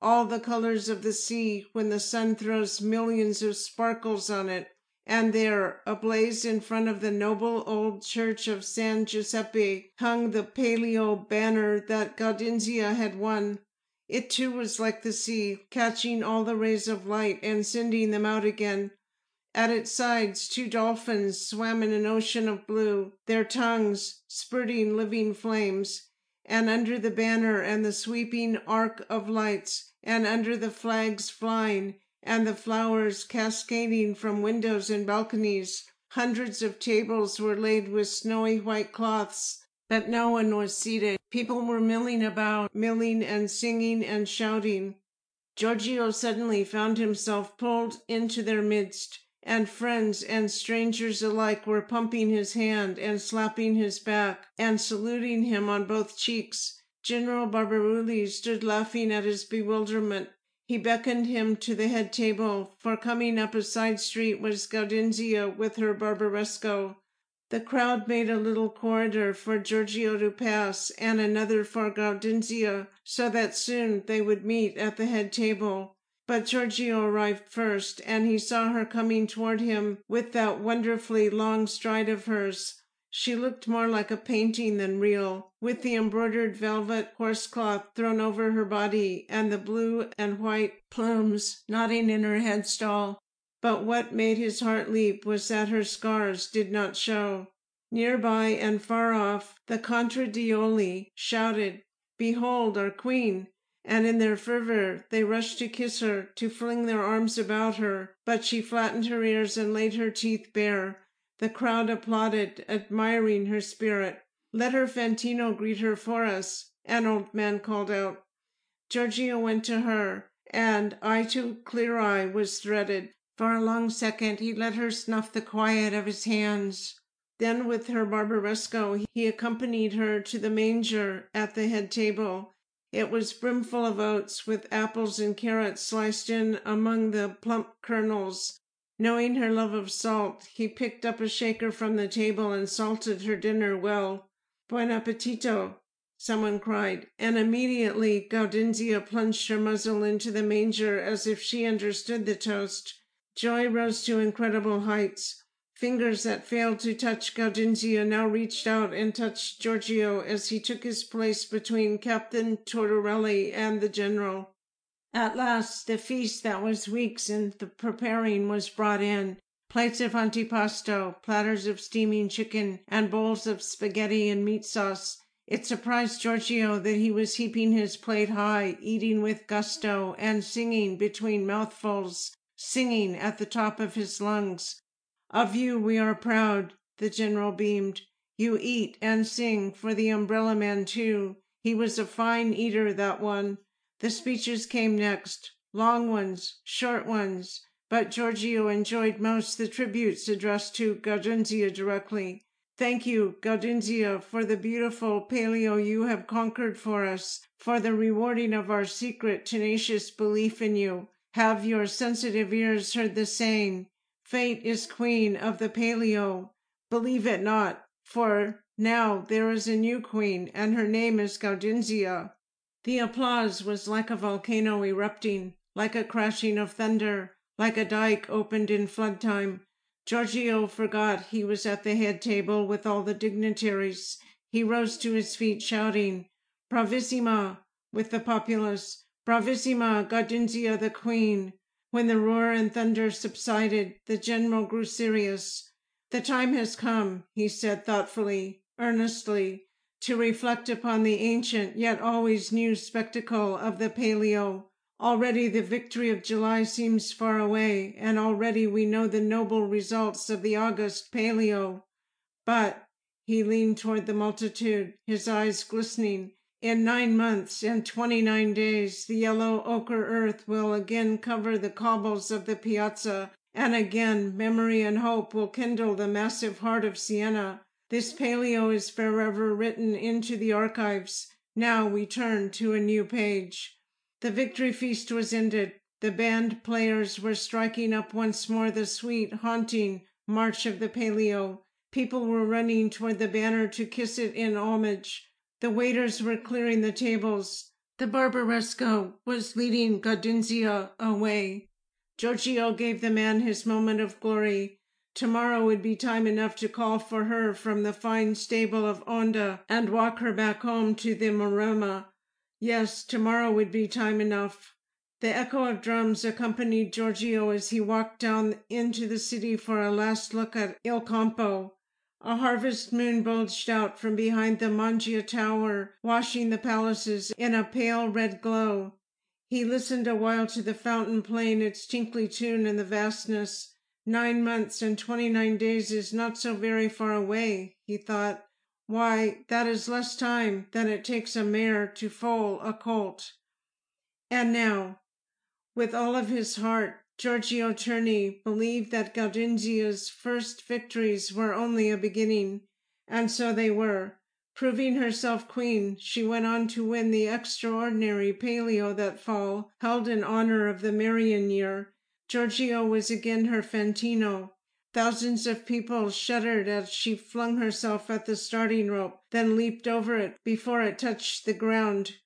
All the colors of the sea when the sun throws millions of sparkles on it. And there, ablaze in front of the noble old church of San Giuseppe, hung the palio banner that Gaudenzia had won. It too was like the sea, catching all the rays of light and sending them out again. At its sides, two dolphins swam in an ocean of blue, their tongues spurting living flames. And under the banner and the sweeping arc of lights, and under the flags flying, and the flowers cascading from windows and balconies, hundreds of tables were laid with snowy white cloths but no one was seated. People were milling about, milling and singing and shouting. Giorgio suddenly found himself pulled into their midst, and friends and strangers alike were pumping his hand and slapping his back and saluting him on both cheeks. General Barbarulli stood laughing at his bewilderment. He beckoned him to the head table, for coming up a side street was Gaudenzia with her Barbaresco. The crowd made a little corridor for Giorgio to pass and another for Gaudenzia, so that soon they would meet at the head table. But Giorgio arrived first, and he saw her coming toward him with that wonderfully long stride of hers. She looked more like a painting than real, with the embroidered velvet horsecloth thrown over her body and the blue and white plumes nodding in her headstall. But what made his heart leap was that her scars did not show. Near by and far off, the contradaioli shouted, Behold our queen! And in their fervour they rushed to kiss her, to fling their arms about her, but she flattened her ears and laid her teeth bare. The crowd applauded, admiring her spirit. Let her Fantino greet her for us, an old man called out. Giorgio went to her, and eye to clear eye was threaded. For a long second he let her snuff the quiet of his hands. Then with her Barbaresco he accompanied her to the manger at the head table. It was brimful of oats, with apples and carrots sliced in among the plump kernels. Knowing her love of salt, he picked up a shaker from the table and salted her dinner well. Buon appetito! someone cried, and immediately Gaudenzia plunged her muzzle into the manger as if she understood the toast. Joy rose to incredible heights. Fingers that failed to touch Gaudenzia now reached out and touched Giorgio as he took his place between Captain Tortorelli and the general. At last, the feast that was weeks in the preparing was brought in. Plates of antipasto, platters of steaming chicken, and bowls of spaghetti and meat sauce. It surprised Giorgio that he was heaping his plate high, eating with gusto, and singing between mouthfuls singing at the top of his lungs. Of you we are proud, the general beamed. You eat and sing for the umbrella man too. He was a fine eater, that one. The speeches came next, long ones, short ones, but Giorgio enjoyed most the tributes addressed to Gaudenzia directly. Thank you, Gaudenzia, for the beautiful palio you have conquered for us, for the rewarding of our secret, tenacious belief in you. Have your sensitive ears heard the saying, Fate is queen of the palio? Believe it not, for now there is a new queen, and her name is Gaudenzia. The applause was like a volcano erupting, like a crashing of thunder, like a dike opened in flood time. Giorgio forgot he was at the head table with all the dignitaries. He rose to his feet, shouting, Bravissima! with the populace. Bravissima, Gaudenzia the Queen! When the roar and thunder subsided, the general grew serious. The time has come, he said thoughtfully, earnestly, to reflect upon the ancient yet always new spectacle of the palio. Already the victory of July seems far away, and already we know the noble results of the August palio. But he leaned toward the multitude, his eyes glistening, In nine months and twenty nine days, the yellow ochre earth will again cover the cobbles of the piazza, and again memory and hope will kindle the massive heart of Siena. This palio is forever written into the archives. Now we turn to a new page. The victory feast was ended. The band players were striking up once more the sweet, haunting march of the palio. People were running toward the banner to kiss it in homage. The waiters were clearing the tables. The Barbaresco was leading Gaudenzia away. Giorgio gave the man his moment of glory. Tomorrow would be time enough to call for her from the fine stable of Onda and walk her back home to the Maremma. Yes, tomorrow would be time enough. The echo of drums accompanied Giorgio as he walked down into the city for a last look at Il Campo. A harvest moon bulged out from behind the Mangia Tower, washing the palaces in a pale red glow. He listened a while to the fountain playing its tinkly tune in the vastness. Nine months and twenty nine days is not so very far away, he thought. Why, that is less time than it takes a mare to foal a colt. And now, with all of his heart, Giorgio Turni believed that Gaudenzia's first victories were only a beginning, and so they were. Proving herself queen, she went on to win the extraordinary Palio that fall, held in honor of the Marian year. Giorgio was again her Fantino. Thousands of people shuddered as she flung herself at the starting rope, then leaped over it before it touched the ground.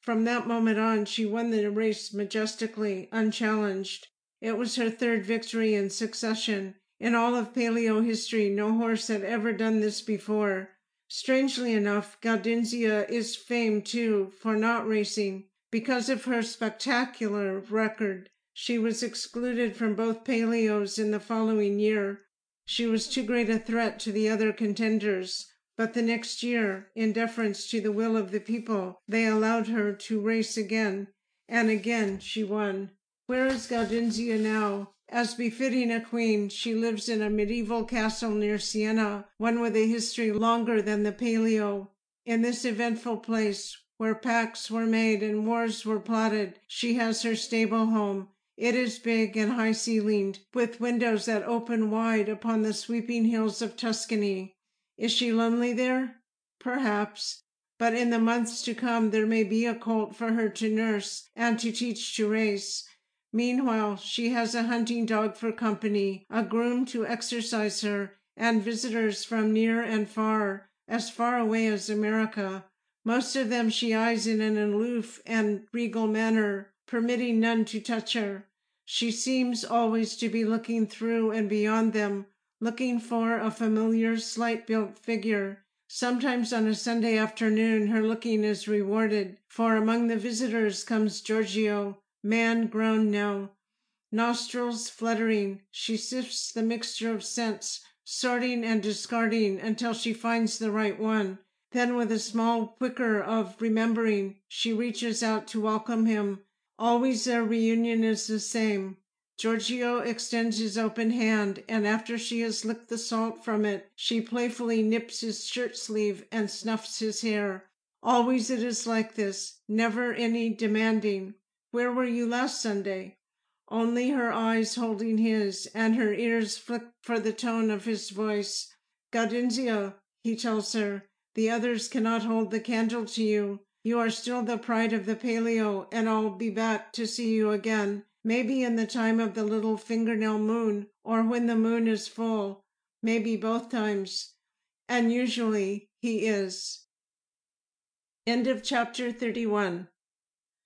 From that moment on, she won the race majestically, unchallenged. It was her third victory in succession. In all of palio history, no horse had ever done this before. Strangely enough, Gaudenzia is famed too for not racing. Because of her spectacular record, she was excluded from both palios in the following year. She was too great a threat to the other contenders. But the next year, in deference to the will of the people, they allowed her to race again, and again she won. Where is Gaudenzia now? As befitting a queen, she lives in a medieval castle near Siena, one with a history longer than the Palio. In this eventful place, where pacts were made and wars were plotted, she has her stable home. It is big and high ceilinged, with windows that open wide upon the sweeping hills of Tuscany. Is she lonely there? Perhaps. But in the months to come there may be a colt for her to nurse and to teach to race. Meanwhile, she has a hunting dog for company, a groom to exercise her, and visitors from near and far, as far away as America. Most of them she eyes in an aloof and regal manner, permitting none to touch her. She seems always to be looking through and beyond them, looking for a familiar, slight built figure. Sometimes on a Sunday afternoon her looking is rewarded, for among the visitors comes Giorgio, man grown now. Nostrils fluttering, she sifts the mixture of scents, sorting and discarding until she finds the right one. Then, with a small quicker of remembering, she reaches out to welcome him. Always their reunion is the same. Giorgio extends his open hand, and after she has licked the salt from it, she playfully nips his shirt sleeve and snuffs his hair. Always it is like this, never any demanding. Where were you last Sunday? Only her eyes holding his, and her ears flicked for the tone of his voice. Gaudenzia, he tells her, the others cannot hold the candle to you. You are still the pride of the palio, and I'll be back to see you again. Maybe in the time of the little fingernail moon, or when the moon is full. Maybe both times. And usually he is. End of chapter 31.